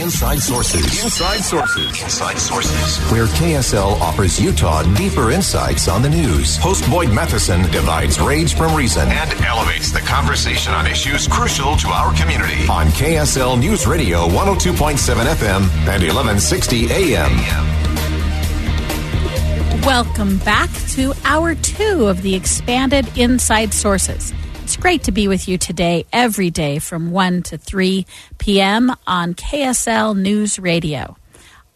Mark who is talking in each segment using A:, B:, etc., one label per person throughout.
A: Inside Sources. Inside Sources. Inside Sources. Where KSL offers Utah deeper insights on the news. Host Boyd Matheson divides rage from reason and elevates the conversation on issues crucial to our community. On KSL News Radio 102.7 FM and 1160 AM.
B: Welcome back to hour two of the expanded Inside Sources. It's great to be with you today, every day from 1 to 3 p.m. on KSL News Radio.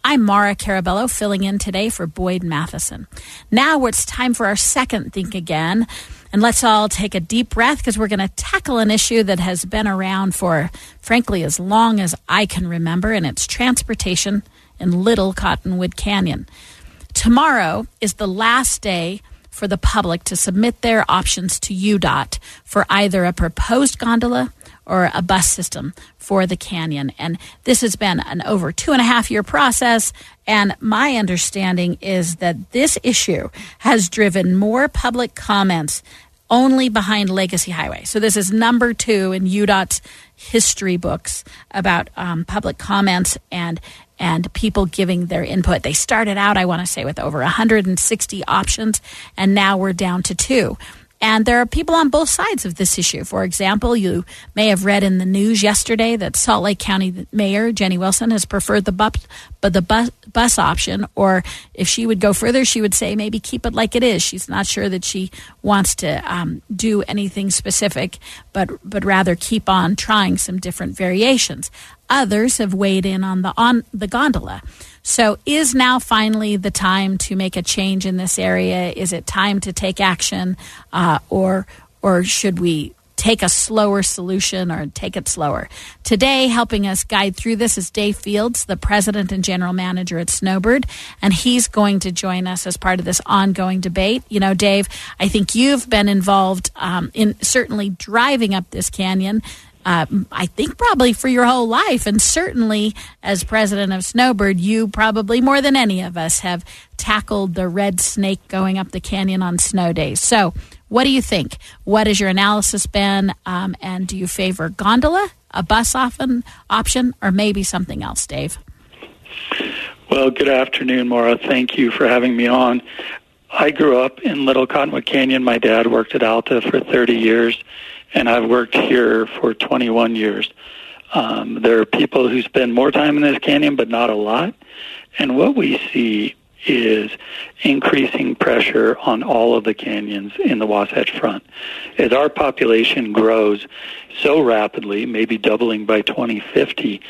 B: I'm Maura Carabello, filling in today for Boyd Matheson. Now it's time for our second Think Again. And let's all take a deep breath because we're going to tackle an issue that has been around for, frankly, as long as I can remember, and it's transportation in Little Cottonwood Canyon. Tomorrow is the last day for the public to submit their options to UDOT for either a proposed gondola or a bus system for the canyon. And this has been an over two and a half year process. And my understanding is that this issue has driven more public comments only behind Legacy Highway. So this is number two in UDOT's history books about um, public comments and and people giving their input. They started out, I want to say, with over 160 options, and now we're down to two. And there are people on both sides of this issue. For example, you may have read in the news yesterday that Salt Lake County Mayor Jenny Wilson has preferred the bus, but the bus, bus option. Or if she would go further, she would say maybe keep it like it is. She's not sure that she wants to um, do anything specific, but but rather keep on trying some different variations. Others have weighed in on the on the gondola. So, is now finally the time to make a change in this area? Is it time to take action, uh, or or should we take a slower solution or take it slower? Today, helping us guide through this is Dave Fields, the president and general manager at Snowbird, and he's going to join us as part of this ongoing debate. You know, Dave, I think you've been involved um, in certainly driving up this canyon uh, I think probably for your whole life. And certainly as president of Snowbird, you probably more than any of us have tackled the red snake going up the canyon on snow days. So, what do you think? What has your analysis been? Um, and do you favor gondola, a bus often option, or maybe something else, Dave?
C: Well, good afternoon, Maura. Thank you for having me on. I grew up in Little Cottonwood Canyon. My dad worked at Alta for 30 years and I've worked here for 21 years. Um, there are people who spend more time in this canyon, but not a lot. And what we see is increasing pressure on all of the canyons in the Wasatch Front. As our population grows so rapidly, maybe doubling by 2050,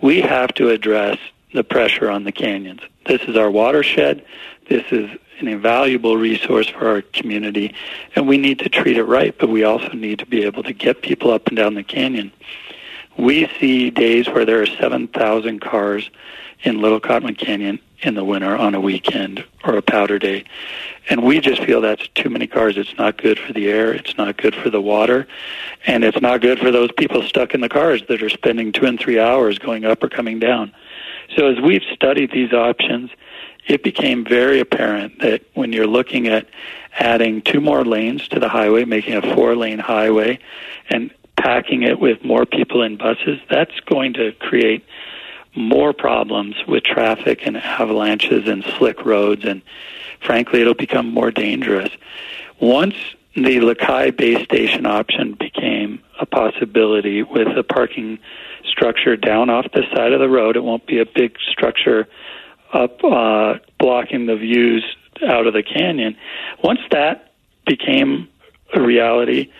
C: we have to address the pressure on the canyons. This is our watershed. This is an invaluable resource for our community, and we need to treat it right, but we also need to be able to get people up and down the canyon. We see days where there are 7,000 cars in Little Cottonwood Canyon in the winter on a weekend or a powder day. And we just feel that's too many cars. It's not good for the air, it's not good for the water, and it's not good for those people stuck in the cars that are spending two and three hours going up or coming down. So as we've studied these options, it became very apparent that when you're looking at adding two more lanes to the highway, making a four lane highway, and packing it with more people in buses, that's going to create more problems with traffic and avalanches and slick roads, and frankly, it'll become more dangerous. Once the La Caille base station option became a possibility with a parking structure down off the side of the road, it won't be a big structure up uh, blocking the views out of the canyon. Once that became a reality,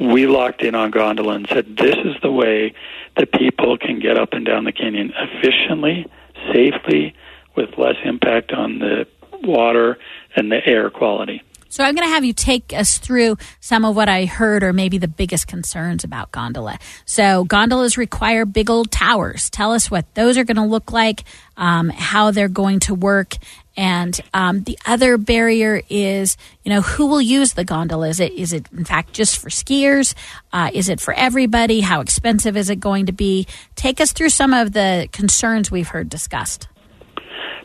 C: we locked in on gondola and said this is the way that people can get up and down the canyon efficiently, safely, with less impact on the water and the air quality.
B: So I'm going to have you take us through some of what I heard or maybe the biggest concerns about gondola. So gondolas require big old towers. Tell us what those are going to look like, um, how they're going to work, and um, the other barrier is, you know, who will use the gondola? Is it is it in fact just for skiers? Uh, is it for everybody? How expensive is it going to be? Take us through some of the concerns we've heard discussed.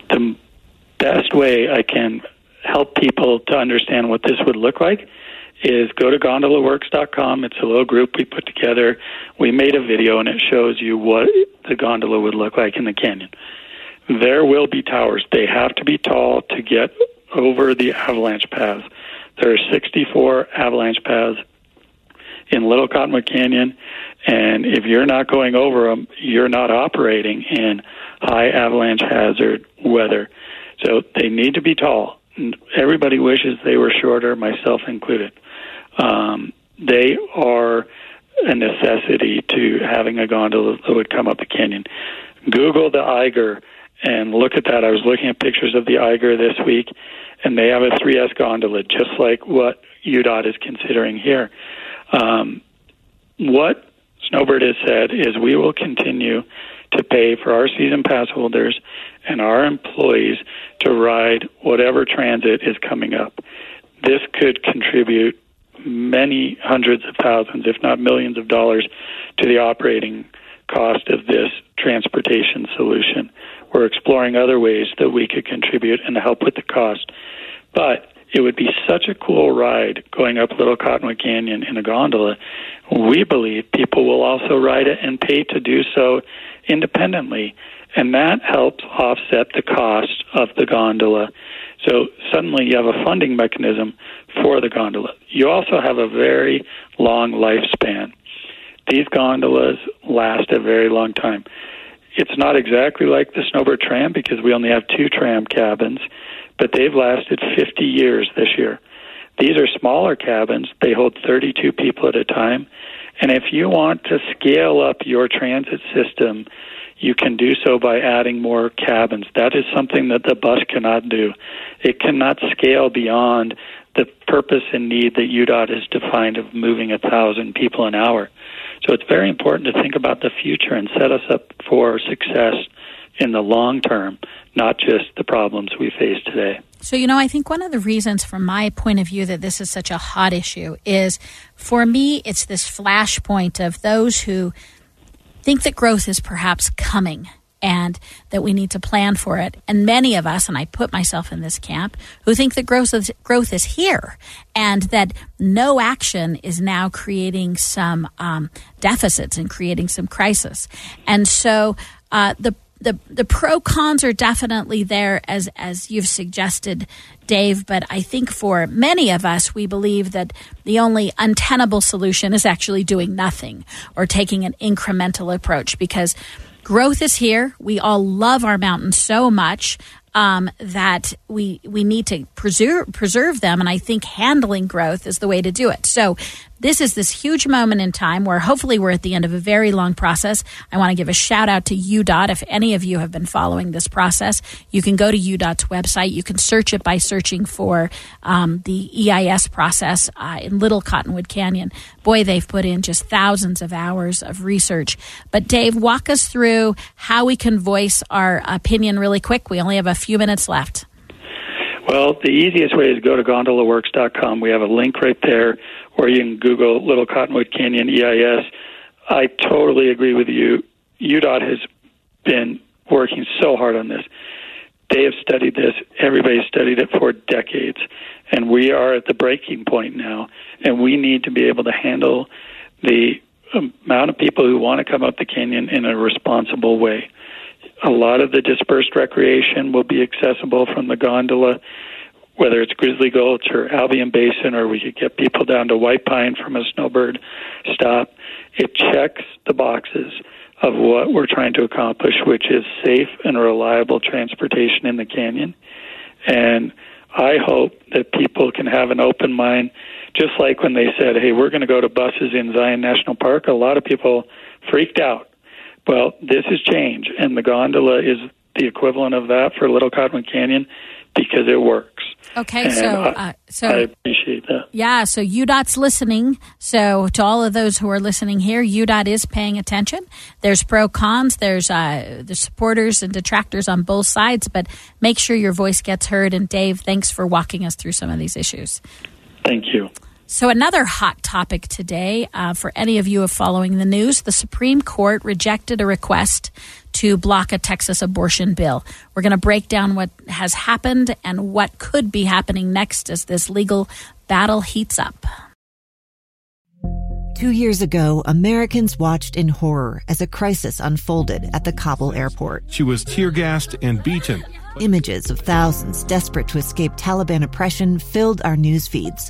C: The best way I can help people to understand what this would look like is go to gondolaworks.com. It's a little group we put together. We made a video and it shows you what the gondola would look like in the canyon there will be towers. They have to be tall to get over the avalanche paths. There are 64 avalanche paths in Little Cottonwood Canyon, and if you're not going over them, you're not operating in high avalanche hazard weather. So they need to be tall. Everybody wishes they were shorter, myself included. Um, they are a necessity to having a gondola that would come up the canyon. Google the Eiger and look at that. I was looking at pictures of the Eiger this week, and they have a 3S gondola, just like what UDOT is considering here. Um, what Snowbird has said is we will continue to pay for our season pass holders and our employees to ride whatever transit is coming up. This could contribute many hundreds of thousands, if not millions of dollars, to the operating cost of this transportation solution. We're exploring other ways that we could contribute and help with the cost. But it would be such a cool ride going up Little Cottonwood Canyon in a gondola. We believe people will also ride it and pay to do so independently. And that helps offset the cost of the gondola. So suddenly you have a funding mechanism for the gondola. You also have a very long lifespan. These gondolas last a very long time. It's not exactly like the Snowbird tram because we only have two tram cabins, but they've lasted 50 years this year. These are smaller cabins. They hold 32 people at a time. And if you want to scale up your transit system, you can do so by adding more cabins. That is something that the bus cannot do. It cannot scale beyond the purpose and need that UDOT has defined of moving a thousand people an hour. So it's very important to think about the future and set us up for success in the long term, not just the problems we face today.
B: So, you know, I think one of the reasons, from my point of view, that this is such a hot issue is for me, it's this flashpoint of those who think that growth is perhaps coming and that we need to plan for it. And many of us, and I put myself in this camp, who think that growth is, growth is here and that no action is now creating some um, deficits and creating some crisis. And so uh, the the the pro cons are definitely there as as you've suggested Dave but I think for many of us we believe that the only untenable solution is actually doing nothing or taking an incremental approach because growth is here. We all love our mountains so much um, that we we need to preserve preserve them, and I think handling growth is the way to do it. So this is this huge moment in time where hopefully we're at the end of a very long process. I want to give a shout out to UDOT. If any of you have been following this process, you can go to UDOT's website. You can search it by searching for um, the EIS process uh, in Little Cottonwood Canyon. Boy, they've put in just thousands of hours of research. But Dave, walk us through how we can voice our opinion really quick. We only have a few minutes left.
C: Well, the easiest way is go to gondolaworks.com. We have a link right there or you can Google Little Cottonwood Canyon EIS. I totally agree with you. UDOT has been working so hard on this. They have studied this. Everybody's studied it for decades. And we are at the breaking point now. And we need to be able to handle the amount of people who want to come up the canyon in a responsible way. A lot of the dispersed recreation will be accessible from the gondola whether it's Grizzly Gulch or Albion Basin, or we could get people down to White Pine from a snowbird stop. It checks the boxes of what we're trying to accomplish, which is safe and reliable transportation in the canyon. And I hope that people can have an open mind, just like when they said, hey, we're going to go to buses in Zion National Park. A lot of people freaked out. Well, this is change, and the gondola is the equivalent of that for Little Cottonwood Canyon because it works.
B: Okay,
C: And
B: so
C: I,
B: uh, so
C: I appreciate that.
B: Yeah, so UDOT's listening. So to all of those who are listening here, UDOT is paying attention. There's pro cons, there's uh, the supporters and detractors on both sides, but make sure your voice gets heard. And Dave, thanks for walking us through some of these issues.
C: Thank you.
B: So, another hot topic today uh, for any of you who are following the news the Supreme Court rejected a request to block a Texas abortion bill. We're going to break down what has happened and what could be happening next as this legal battle heats up.
D: Two years ago, Americans watched in horror as a crisis unfolded at the Kabul airport.
E: She was tear gassed and beaten.
D: Images of thousands desperate to escape Taliban oppression filled our news feeds.